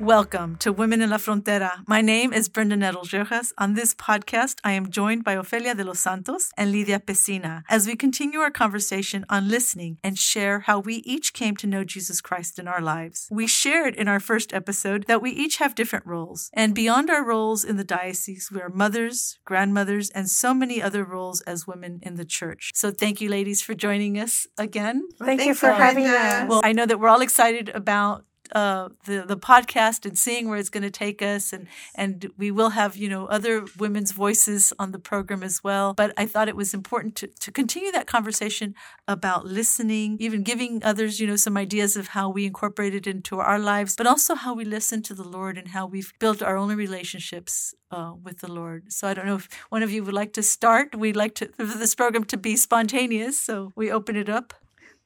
Welcome to Women in la Frontera. My name is Brenda Nettles Riojas. On this podcast, I am joined by Ofelia de los Santos and Lydia Pesina as we continue our conversation on listening and share how we each came to know Jesus Christ in our lives. We shared in our first episode that we each have different roles, and beyond our roles in the diocese, we are mothers, grandmothers, and so many other roles as women in the church. So thank you, ladies, for joining us again. Thank you for having us. Well, I know that we're all excited about uh, the the podcast and seeing where it's going to take us, and and we will have you know other women's voices on the program as well. But I thought it was important to to continue that conversation about listening, even giving others you know some ideas of how we incorporate it into our lives, but also how we listen to the Lord and how we've built our own relationships uh, with the Lord. So I don't know if one of you would like to start. We'd like to for this program to be spontaneous, so we open it up.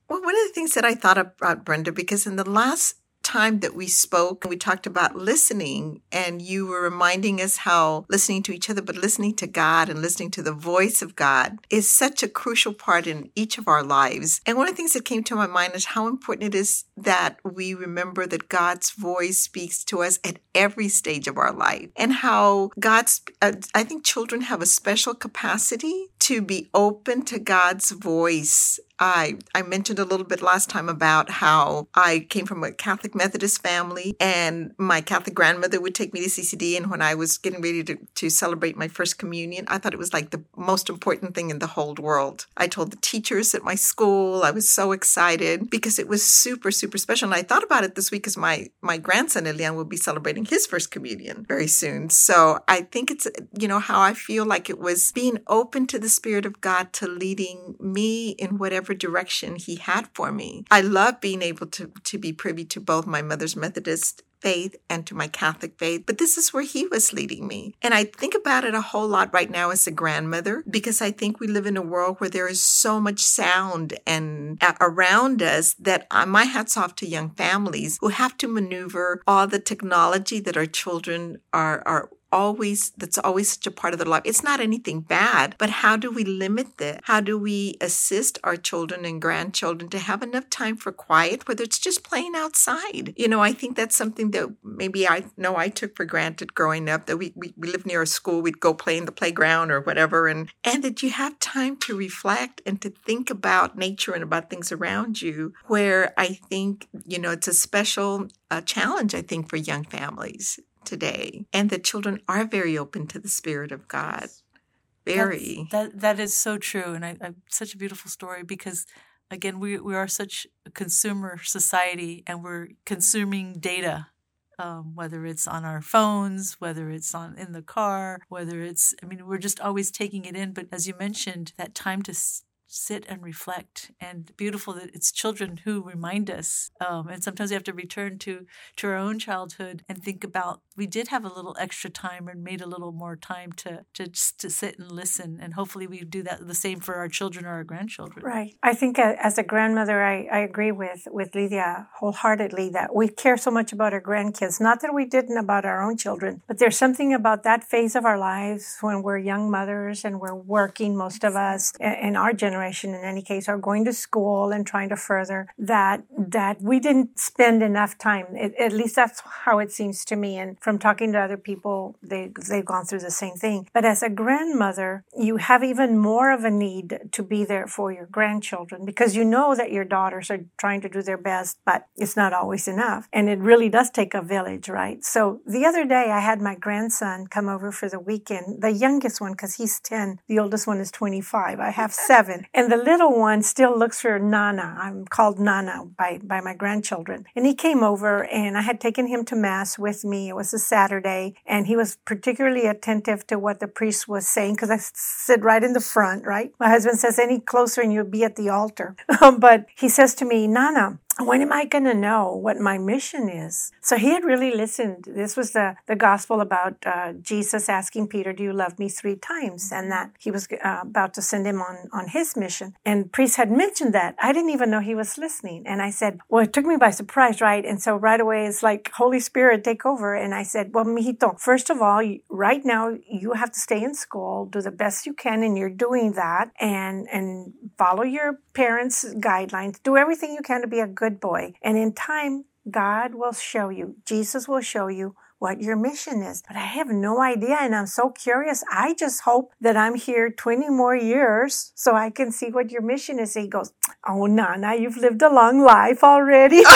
Well, one of the things that I thought about, Brenda, because in the last time that we spoke, we talked about listening, and you were reminding us how listening to each other, but listening to God and listening to the voice of God is such a crucial part in each of our lives. And one of the things that came to my mind is how important it is that we remember that God's voice speaks to us at every stage of our life, and how God's, uh, I think children have a special capacity to be open to God's voice I I mentioned a little bit last time about how I came from a Catholic Methodist family and my Catholic grandmother would take me to CCD and when I was getting ready to, to celebrate my first communion, I thought it was like the most important thing in the whole world. I told the teachers at my school, I was so excited because it was super, super special. And I thought about it this week because my my grandson Elian will be celebrating his first communion very soon. So I think it's you know how I feel like it was being open to the Spirit of God to leading me in whatever whatever direction he had for me. I love being able to, to be privy to both my mother's Methodist faith and to my Catholic faith, but this is where he was leading me. And I think about it a whole lot right now as a grandmother because I think we live in a world where there is so much sound and uh, around us that I my hat's off to young families who have to maneuver all the technology that our children are, are always that's always such a part of their life. It's not anything bad, but how do we limit that? How do we assist our children and grandchildren to have enough time for quiet, whether it's just playing outside? You know, I think that's something that maybe I know I took for granted growing up that we, we, we lived near a school, we'd go play in the playground or whatever, and and that you have time to reflect and to think about nature and about things around you, where I think, you know, it's a special uh, challenge, I think, for young families today and the children are very open to the spirit of god. Very. That's, that that is so true and I, I, such a beautiful story because again we, we are such a consumer society and we're consuming data um, whether it's on our phones whether it's on in the car whether it's i mean we're just always taking it in but as you mentioned that time to sit and reflect and beautiful that it's children who remind us um, and sometimes we have to return to to our own childhood and think about we did have a little extra time and made a little more time to to to sit and listen and hopefully we do that the same for our children or our grandchildren. Right. I think uh, as a grandmother i, I agree with with lydia wholeheartedly that we care so much about our grandkids. Not that we didn't about our own children but there's something about that phase of our lives when we're young mothers and we're working most of us in our generation generation in any case are going to school and trying to further that that we didn't spend enough time. It, at least that's how it seems to me. And from talking to other people they they've gone through the same thing. But as a grandmother you have even more of a need to be there for your grandchildren because you know that your daughters are trying to do their best but it's not always enough. And it really does take a village right? So the other day i had my grandson come over for the weekend the youngest one because he's 10 the oldest one is 25 i have seven and the little one still looks for Nana. I'm called Nana by, by my grandchildren. And he came over and I had taken him to mass with me. It was a Saturday and he was particularly attentive to what the priest was saying because I sit right in the front, right? My husband says, any closer and you'll be at the altar. but he says to me, Nana, when am I going to know what my mission is? So he had really listened. This was the, the gospel about uh, Jesus asking Peter, Do you love me three times? And that he was uh, about to send him on, on his mission. And priest had mentioned that. I didn't even know he was listening. And I said, Well, it took me by surprise, right? And so right away it's like, Holy Spirit, take over. And I said, Well, mijito, first of all, right now you have to stay in school, do the best you can, and you're doing that, and, and follow your parents' guidelines, do everything you can to be a good good boy. And in time, God will show you, Jesus will show you what your mission is. But I have no idea and I'm so curious. I just hope that I'm here 20 more years so I can see what your mission is. He goes, Oh, Nana, you've lived a long life already.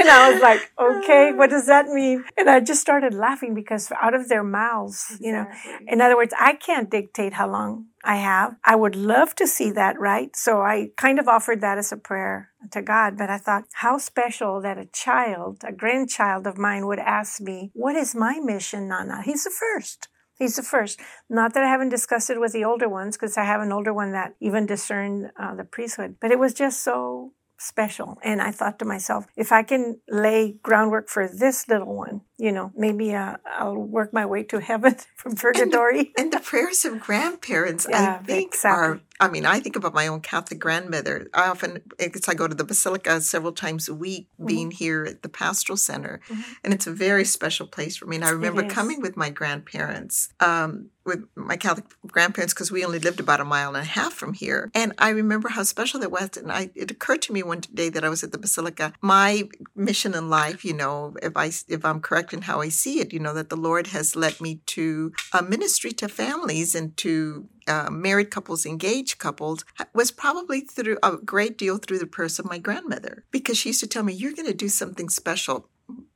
and I was like, okay, what does that mean? And I just started laughing because out of their mouths, you know, in other words, I can't dictate how long I have. I would love to see that, right? So I kind of offered that as a prayer to God, but I thought how special that a child, a grandchild of mine would ask me, what is my mission, Nana? He's the first. He's the first. Not that I haven't discussed it with the older ones, because I have an older one that even discerned uh, the priesthood, but it was just so special. And I thought to myself, if I can lay groundwork for this little one, you know, maybe uh, I'll work my way to heaven from purgatory. And, and the prayers of grandparents, yeah, I think, exactly. are. I mean, I think about my own Catholic grandmother. I often, it's I go to the Basilica several times a week, mm-hmm. being here at the Pastoral Center, mm-hmm. and it's a very special place for me. And I remember coming with my grandparents. Um, with my Catholic grandparents because we only lived about a mile and a half from here. And I remember how special that was. And I, it occurred to me one day that I was at the Basilica. My mission in life, you know, if I if I'm correct in how I see it, you know, that the Lord has led me to a ministry to families and to uh, married couples, engaged couples, was probably through a great deal through the purse of my grandmother because she used to tell me, You're going to do something special.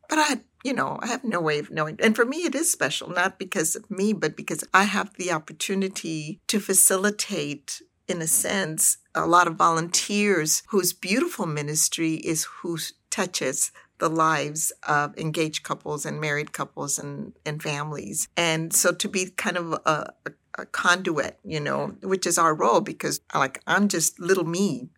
But I, you know, I have no way of knowing. And for me, it is special, not because of me, but because I have the opportunity to facilitate in a sense, a lot of volunteers whose beautiful ministry is who touches the lives of engaged couples and married couples and, and families. And so to be kind of a, a, a conduit, you know, which is our role because like I'm just little me.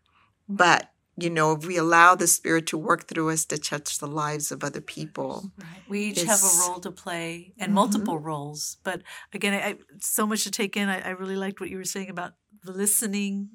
But you know, if we allow the Spirit to work through us to touch the lives of other people. Right. We each have a role to play and mm-hmm. multiple roles. But again, I, so much to take in. I, I really liked what you were saying about the listening,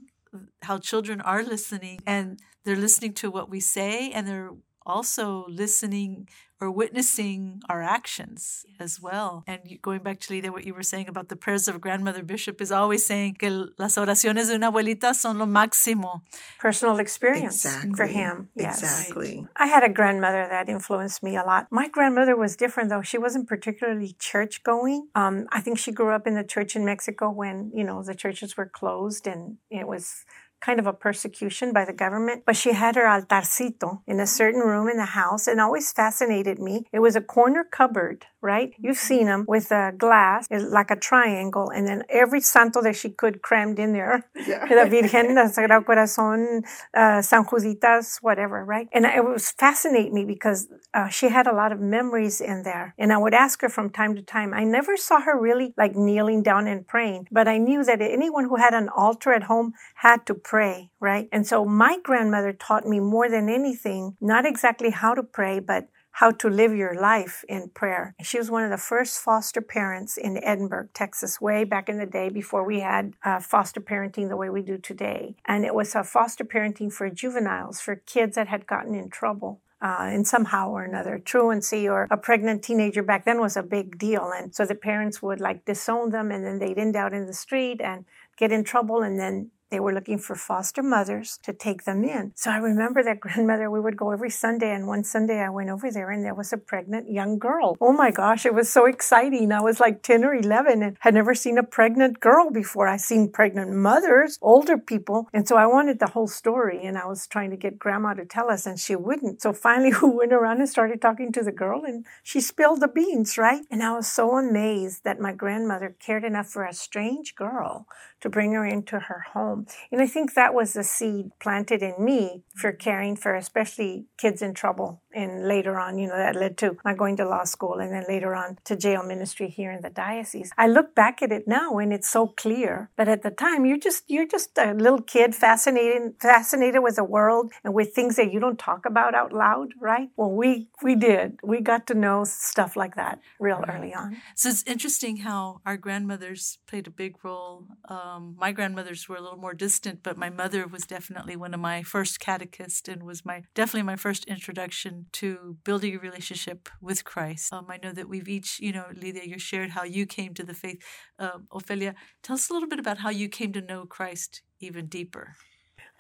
how children are listening, and they're listening to what we say and they're also listening or witnessing our actions as well. And going back to Lydia, what you were saying about the prayers of grandmother Bishop is always saying que las oraciones de una abuelita son lo máximo. Personal experience exactly. for him. Yes. Exactly. I had a grandmother that influenced me a lot. My grandmother was different though. She wasn't particularly church going. Um, I think she grew up in the church in Mexico when, you know, the churches were closed and it was kind of a persecution by the government, but she had her altarcito in a certain room in the house and always fascinated me. It was a corner cupboard, right? You've mm-hmm. seen them with a glass, like a triangle, and then every santo that she could crammed in there. Yeah. La Virgen, the Sagrado Corazon, uh, San Juditas, whatever, right? And it was fascinate me because uh, she had a lot of memories in there. And I would ask her from time to time. I never saw her really like kneeling down and praying, but I knew that anyone who had an altar at home had to pray, right? And so my grandmother taught me more than anything, not exactly how to pray, but how to live your life in prayer. She was one of the first foster parents in Edinburg, Texas, way back in the day before we had uh, foster parenting the way we do today. And it was a foster parenting for juveniles, for kids that had gotten in trouble. Uh, in somehow or another. Truancy or a pregnant teenager back then was a big deal. And so the parents would like disown them and then they'd end out in the street and get in trouble and then they were looking for foster mothers to take them in. So I remember that grandmother, we would go every Sunday. And one Sunday I went over there and there was a pregnant young girl. Oh my gosh, it was so exciting. I was like 10 or 11 and had never seen a pregnant girl before. I seen pregnant mothers, older people. And so I wanted the whole story. And I was trying to get grandma to tell us and she wouldn't. So finally we went around and started talking to the girl and she spilled the beans, right? And I was so amazed that my grandmother cared enough for a strange girl to bring her into her home. And I think that was the seed planted in me for caring for especially kids in trouble. And later on, you know, that led to my going to law school and then later on to jail ministry here in the diocese. I look back at it now and it's so clear. But at the time, you're just you're just a little kid fascinated fascinated with the world and with things that you don't talk about out loud, right? Well, we we did. We got to know stuff like that real early on. So it's interesting how our grandmothers played a big role. Um, my grandmothers were a little more distant, but my mother was definitely one of my first catechists and was my definitely my first introduction to building a relationship with Christ. Um, I know that we've each, you know, Lydia, you shared how you came to the faith. Um, Ofelia, tell us a little bit about how you came to know Christ even deeper.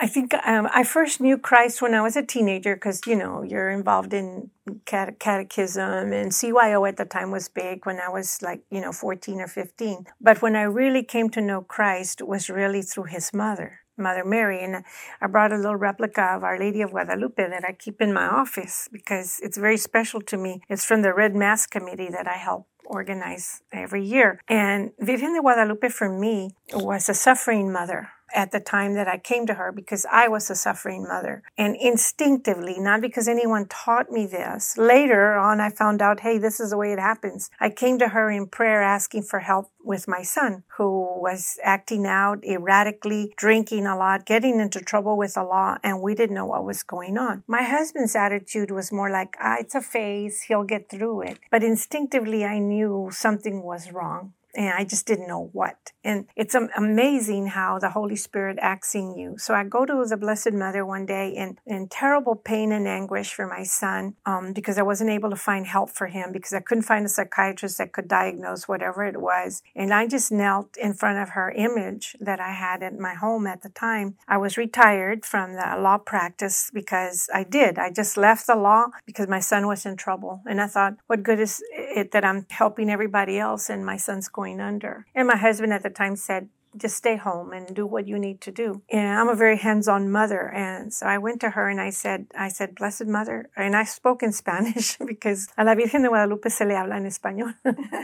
I think um, I first knew Christ when I was a teenager because, you know, you're involved in cate- catechism and CYO at the time was big when I was like, you know, 14 or 15. But when I really came to know Christ was really through his mother. Mother Mary, and I brought a little replica of Our Lady of Guadalupe that I keep in my office because it's very special to me. It's from the Red Mass Committee that I help organize every year. And Virgen de Guadalupe for me was a suffering mother at the time that I came to her because I was a suffering mother. And instinctively, not because anyone taught me this, later on I found out, hey, this is the way it happens. I came to her in prayer asking for help with my son who was acting out erratically, drinking a lot, getting into trouble with the law, and we didn't know what was going on. My husband's attitude was more like, ah, it's a phase, he'll get through it. But instinctively, I knew something was wrong and I just didn't know what. And it's amazing how the Holy Spirit acts in you. So I go to the Blessed Mother one day in, in terrible pain and anguish for my son um, because I wasn't able to find help for him because I couldn't find a psychiatrist that could diagnose whatever it was. And I just knelt in front of her image that I had at my home at the time. I was retired from the law practice because I did. I just left the law because my son was in trouble. And I thought, what good is it that I'm helping everybody else and my son's going going under. And my husband at the time said, just stay home and do what you need to do. And I'm a very hands-on mother. And so I went to her and I said, I said, Blessed Mother, and I spoke in Spanish because a la Virgen de Guadalupe se le habla en español.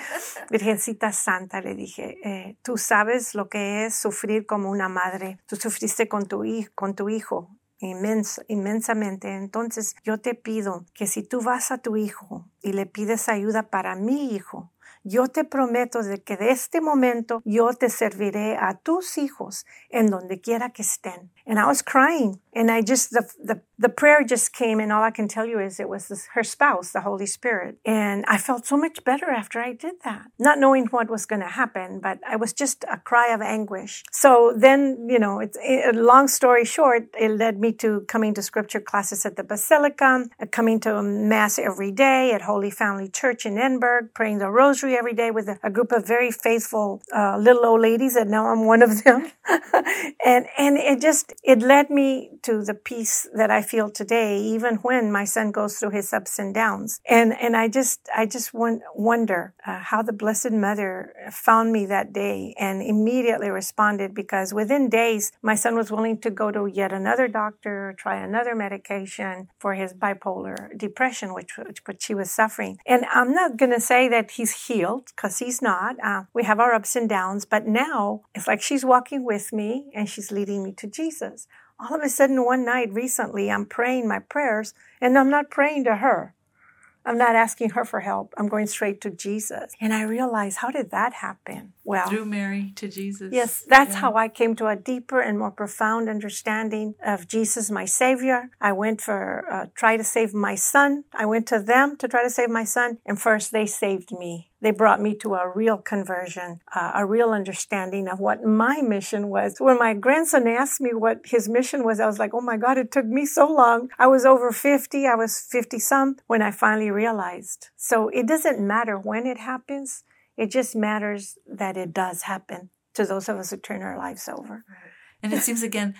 Virgencita Santa, le dije, eh, tú sabes lo que es sufrir como una madre. Tú sufriste con tu, con tu hijo. Inmenso, inmensamente. Entonces yo te pido que si tú vas a tu hijo y le pides ayuda para mi hijo, yo te prometo de que de este momento yo te serviré a tus hijos en donde quiera que estén. And I was crying and I just, the, the, the prayer just came and all I can tell you is it was this, her spouse, the Holy Spirit. And I felt so much better after I did that, not knowing what was going to happen, but I was just a cry of anguish. So then, you know, it's a long story short, it led me to coming to scripture classes at the Basilica, uh, coming to mass every day at Holy Family Church in Edinburg, praying the rosary every day with a, a group of very faithful uh, little old ladies, and now I'm one of them. and and it just it led me to the peace that I feel today, even when my son goes through his ups and downs. And and I just I just wonder uh, how the Blessed Mother found me that day and immediately responded because within days my son was willing to go to yet another doctor, try another medication for his bipolar depression, which which, which he was suffering. And I'm not going to say that he's healed healed because he's not. Uh, we have our ups and downs, but now it's like she's walking with me and she's leading me to Jesus. All of a sudden, one night recently, I'm praying my prayers and I'm not praying to her. I'm not asking her for help. I'm going straight to Jesus. And I realized, how did that happen? Well, through Mary to Jesus. Yes, that's yeah. how I came to a deeper and more profound understanding of Jesus, my Savior. I went for uh, try to save my son. I went to them to try to save my son, and first they saved me. They brought me to a real conversion, uh, a real understanding of what my mission was. When my grandson asked me what his mission was, I was like, oh my God, it took me so long. I was over 50. I was 50 some when I finally realized. So it doesn't matter when it happens. It just matters that it does happen to those of us who turn our lives over. And it seems again,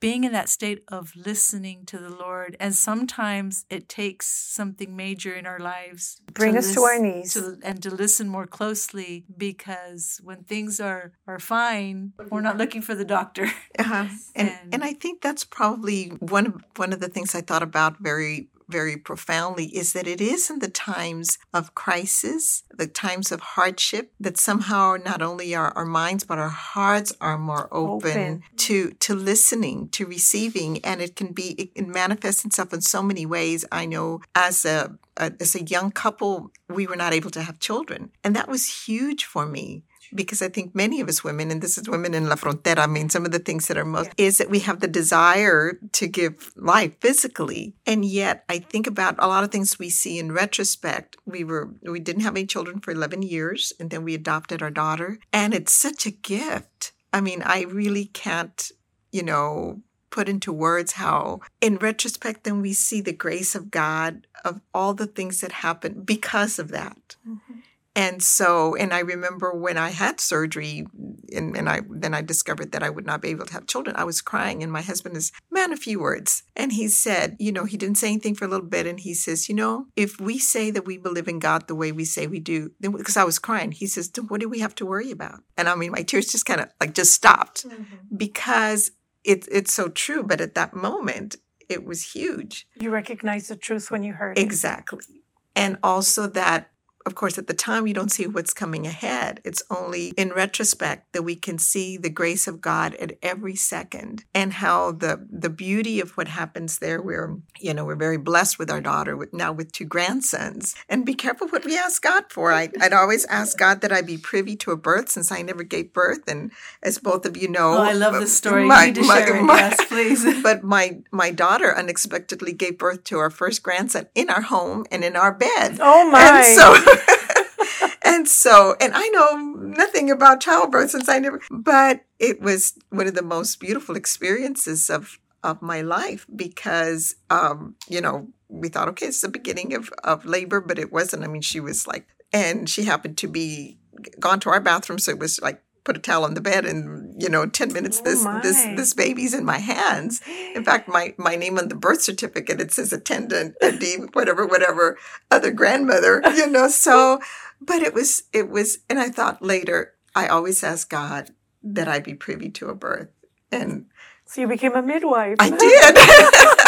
being in that state of listening to the Lord, and sometimes it takes something major in our lives bring us to our knees to, and to listen more closely because when things are are fine, we're not looking for the doctor. Uh-huh. And, and and I think that's probably one of one of the things I thought about very very profoundly is that it is in the times of crisis, the times of hardship, that somehow not only our, our minds but our hearts are more open, open, to to listening, to receiving, and it can be it can manifest itself in so many ways. I know as a as a young couple, we were not able to have children, and that was huge for me because I think many of us women, and this is women in La Frontera, I mean, some of the things that are most yeah. is that we have the desire to give life physically. And yet I think about a lot of things we see in retrospect. We were, we didn't have any children for 11 years and then we adopted our daughter. And it's such a gift. I mean, I really can't, you know, put into words how in retrospect then we see the grace of God of all the things that happened because of that. Mm-hmm. And so, and I remember when I had surgery, and, and I then I discovered that I would not be able to have children. I was crying, and my husband is man a few words, and he said, you know, he didn't say anything for a little bit, and he says, you know, if we say that we believe in God the way we say we do, then because I was crying, he says, what do we have to worry about? And I mean, my tears just kind of like just stopped mm-hmm. because it's it's so true. But at that moment, it was huge. You recognize the truth when you heard exactly. it. And also that of course, at the time, you don't see what's coming ahead. It's only in retrospect that we can see the grace of God at every second and how the the beauty of what happens there. We're, you know, we're very blessed with our daughter with, now with two grandsons. And be careful what we ask God for. I, would always ask God that I be privy to a birth since I never gave birth. And as both of you know, oh, I love uh, this story. My, you need to my, share it. My, yes, please. but my my daughter unexpectedly gave birth to our first grandson in our home and in our bed. Oh my! And so and so, and I know nothing about childbirth since I never, but it was one of the most beautiful experiences of of my life because, um, you know, we thought, okay, it's the beginning of of labor, but it wasn't. I mean, she was like, and she happened to be gone to our bathroom, so it was like put a towel on the bed and you know 10 minutes this oh this this baby's in my hands. In fact my my name on the birth certificate it says attendant and whatever whatever other grandmother you know so but it was it was and i thought later i always ask god that i be privy to a birth. And so you became a midwife. I did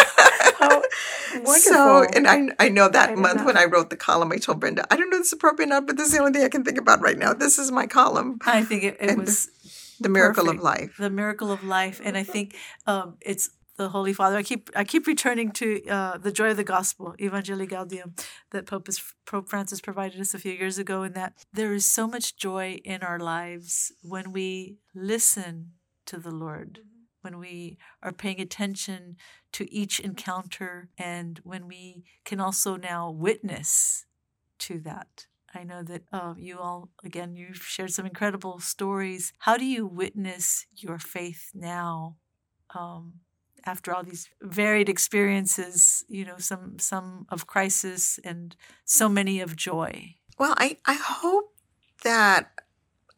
So, and I, I know that I month when I wrote the column, I told Brenda, I don't know if it's appropriate or not, but this is the only thing I can think about right now. This is my column. I think it, it was the miracle of life. The miracle of life, and I think um, it's the Holy Father. I keep I keep returning to uh, the joy of the gospel, Evangelii Gaudium, that Pope, is, Pope Francis provided us a few years ago, in that there is so much joy in our lives when we listen to the Lord when we are paying attention to each encounter and when we can also now witness to that. I know that uh, you all, again, you've shared some incredible stories. How do you witness your faith now? Um, after all these varied experiences, you know, some some of crisis and so many of joy. Well, I, I hope that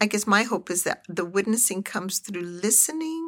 I guess my hope is that the witnessing comes through listening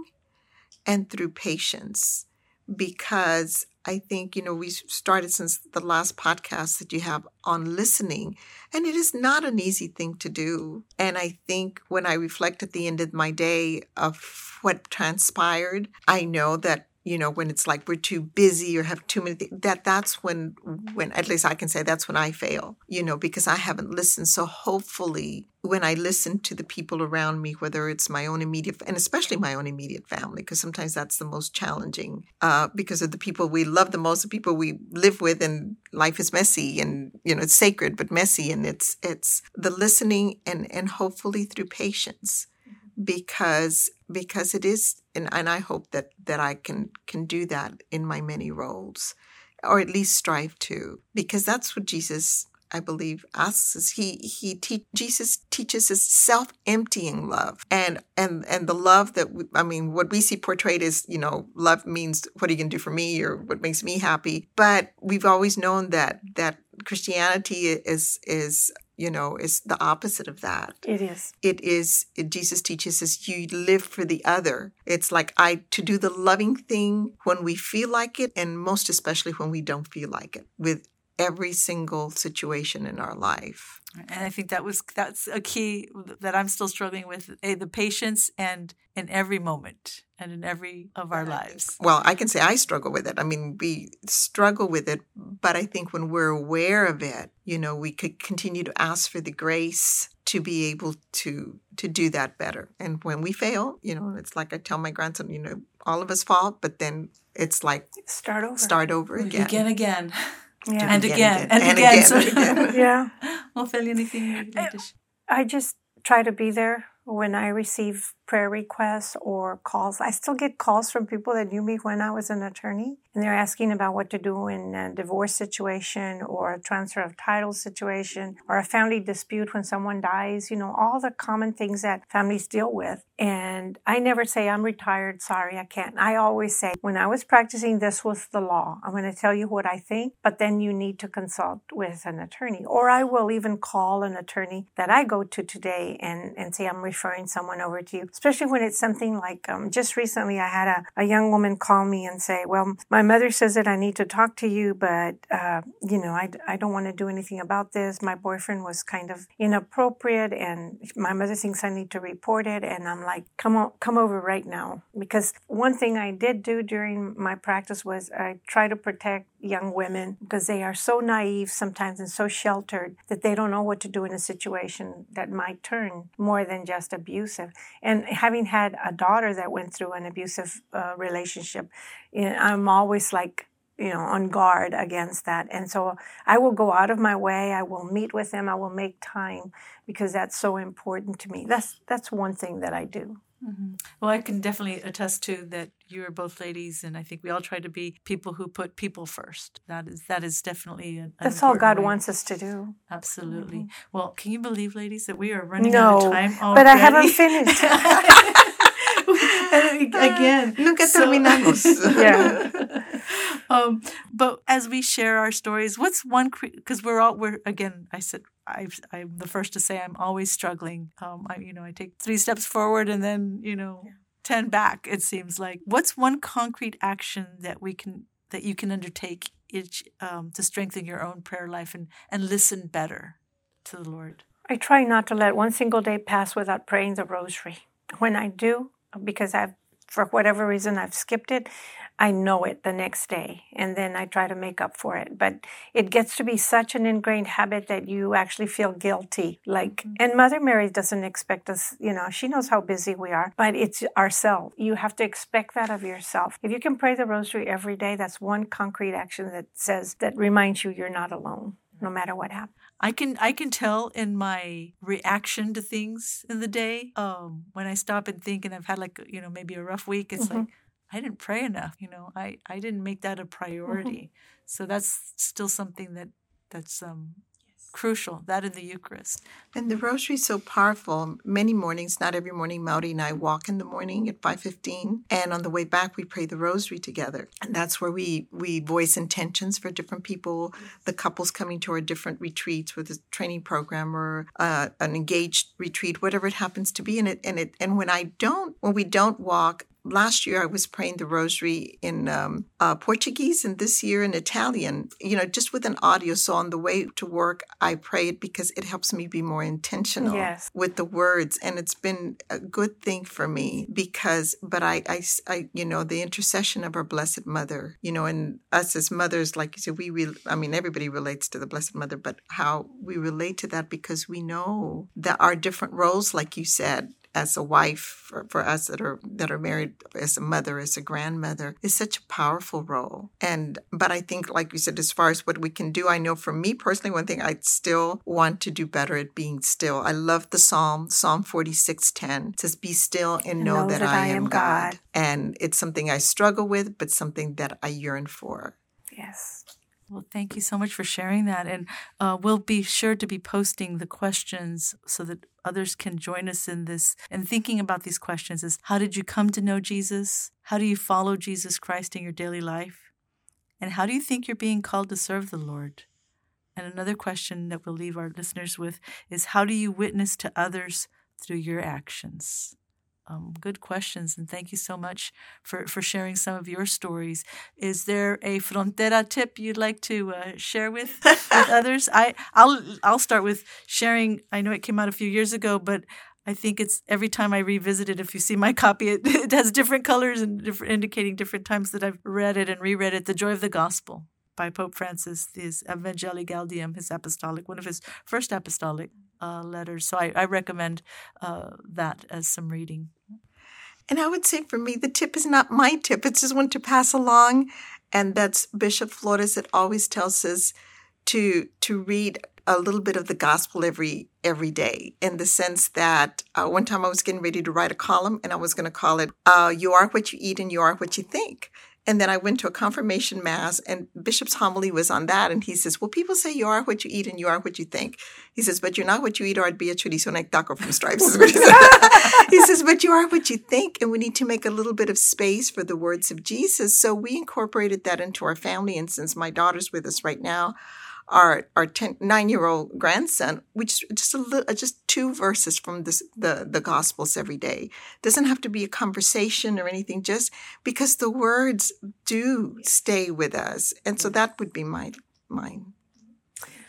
and through patience because I think, you know, we started since the last podcast that you have on listening, and it is not an easy thing to do. And I think when I reflect at the end of my day of what transpired, I know that you know when it's like we're too busy or have too many things that that's when when at least i can say that's when i fail you know because i haven't listened. So hopefully when i listen to the people around me whether it's my own immediate and especially my own immediate family because sometimes that's the most challenging uh, because of the people we love the most the people we live with and life is messy and you know it's sacred but messy and it's it's the listening and and hopefully through patience because because it is and, and I hope that that I can can do that in my many roles or at least strive to because that's what Jesus I believe asks us. He he te- Jesus teaches us self-emptying love and and and the love that we, I mean what we see portrayed is you know love means what are you going to do for me? or what makes me happy? But we've always known that that Christianity is is you know is the opposite of that. It is. It is it, jesus teaches us you live for the other. It's like i to do the loving thing when we feel like it and most especially when we don't feel like it with every single situation in our life. And i think that was that's a key that i'm still struggling with a, the patience and in every moment and in every of our lives. Well i can say i struggle with it. I mean we struggle with it but i think when we're aware of it you know we could continue to ask for the grace to be able to to do that better. And when we fail you know it's like i tell my grandson you know all of us fall but then it's like start over. start over again. again again yeah. And, again, and, and again, and again. again. yeah. Well, Phil, anything I just try to be there when I receive prayer requests or calls. I still get calls from people that knew me when I was an attorney, and they're asking about what to do in a divorce situation or a transfer of title situation or a family dispute when someone dies, you know, all the common things that families deal with. And I never say, I'm retired, sorry, I can't. I always say, when I was practicing, this was the law. I'm going to tell you what I think, but then you need to consult with an attorney. Or I will even call an attorney that I go to today and, and say, I'm referring someone over to you, especially when it's something like um, just recently I had a, a young woman call me and say, Well, my mother says that I need to talk to you, but, uh, you know, I, I don't want to do anything about this. My boyfriend was kind of inappropriate and my mother thinks I need to report it. And I'm like, Come on, come over right now. Because one thing I did do during my practice was I try to protect young women because they are so naive sometimes and so sheltered that they don't know what to do in a situation that might turn more than just abusive. And having had a daughter that went through an abusive uh, relationship, you know, I'm always like, you know, on guard against that. And so I will go out of my way. I will meet with them. I will make time because that's so important to me. That's that's one thing that I do. Mm-hmm. Well, I can definitely attest to that. You are both ladies, and I think we all try to be people who put people first. That is that is definitely an, that's all God way. wants us to do. Absolutely. Mm-hmm. Well, can you believe, ladies, that we are running no, out of time already? but I haven't finished. Again, nunca so, terminamos. yeah. Um, but as we share our stories, what's one because we're all we're again. I said I, am the first to say I'm always struggling. Um, I, you know, I take three steps forward and then, you know, yeah. 10 back, it seems like. What's one concrete action that we can, that you can undertake each, um, to strengthen your own prayer life and, and listen better to the Lord? I try not to let one single day pass without praying the rosary. When I do, because I've, for whatever reason, I've skipped it, I know it the next day and then I try to make up for it. But it gets to be such an ingrained habit that you actually feel guilty. Like, mm-hmm. and Mother Mary doesn't expect us, you know, she knows how busy we are, but it's ourselves. You have to expect that of yourself. If you can pray the rosary every day, that's one concrete action that says, that reminds you you're not alone, no matter what happens. I can I can tell in my reaction to things in the day um, when I stop and think and I've had like you know maybe a rough week. It's mm-hmm. like I didn't pray enough. You know, I, I didn't make that a mm-hmm. priority. Mm-hmm. So that's still something that that's um, yes. crucial. That in the Eucharist. And the Rosary is so powerful. Many mornings, not every morning, Mauri and I walk in the morning at five fifteen, and on the way back we pray the Rosary together. And that's where we we voice intentions for different people. The couples coming to our different retreats with a training program or uh, an engaged retreat, whatever it happens to be. And it and it and when I don't, when we don't walk, last year I was praying the rosary in um, uh, Portuguese and this year in Italian, you know, just with an audio. So on the way to work, I pray it because it helps me be more intentional yes. with the words. And it's been a good thing for me because, but I, I, I, you know, the intercession of our Blessed Mother, you know, and us as mothers, like you said, we, re- I mean, everybody relates to the Blessed Mother, but how we relate to that because we know that our different roles, like you said, as a wife for, for us that are that are married as a mother as a grandmother is such a powerful role. And but i think like you said as far as what we can do i know for me personally one thing i still want to do better at being still. I love the psalm psalm 46:10 it says be still and know, know that, that, i am god. god. And it's something i struggle with but something that i yearn for. Yes. Well, thank you so much for sharing that. And uh, we'll be sure to be posting the questions so that others can join us in this and thinking about these questions is how did you come to know Jesus? How do you follow Jesus Christ in your daily life? And how do you think you're being called to serve the Lord? And another question that we'll leave our listeners with is how do you witness to others through your actions? Um, good questions, and thank you so much for, for sharing some of your stories. Is there a frontera tip you'd like to uh, share with, with others? I I'll I'll start with sharing. I know it came out a few years ago, but I think it's every time I revisit it. If you see my copy, it, it has different colors and different, indicating different times that I've read it and reread it. The Joy of the Gospel by Pope Francis, his Evangelii Gaudium, his apostolic, one of his first apostolic uh, letters. So I, I recommend uh, that as some reading. And I would say for me, the tip is not my tip. It's just one to pass along. And that's Bishop Flores that always tells us to to read a little bit of the gospel every every day in the sense that uh, one time I was getting ready to write a column and I was going to call it uh, "You Are What You Eat and You Are What You Think." And then I went to a confirmation mass, and Bishop's homily was on that. And he says, Well, people say you are what you eat and you are what you think. He says, But you're not what you eat, or I'd be a chorizo and taco from Stripes. he, he says, But you are what you think. And we need to make a little bit of space for the words of Jesus. So we incorporated that into our family. And since my daughter's with us right now, our our ten, nine year old grandson, which just a little, uh, just two verses from this, the the Gospels every day. Doesn't have to be a conversation or anything, just because the words do stay with us, and so that would be my mine.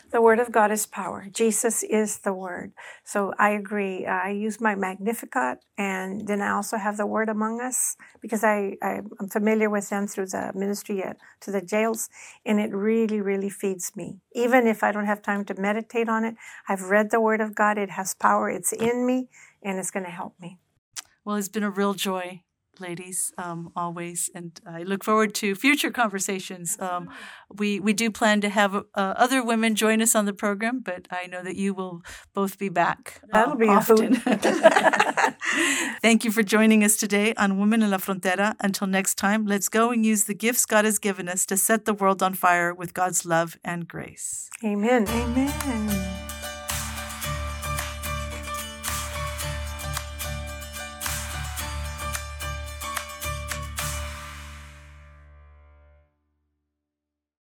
The Word of God is power. Jesus is the Word. So I agree. I use my Magnificat, and then I also have the Word among us because I, I am familiar with them through the ministry to the jails, and it really, really feeds me. Even if I don't have time to meditate on it, I've read the Word of God. It has power. It's in me, and it's going to help me. Well, it's been a real joy ladies, um, always. And I look forward to future conversations. Um, we, we do plan to have uh, other women join us on the program, but I know that you will both be back. Uh, That'll be often. Thank you for joining us today on Women in La Frontera. Until next time, let's go and use the gifts God has given us to set the world on fire with God's love and grace. Amen. Amen.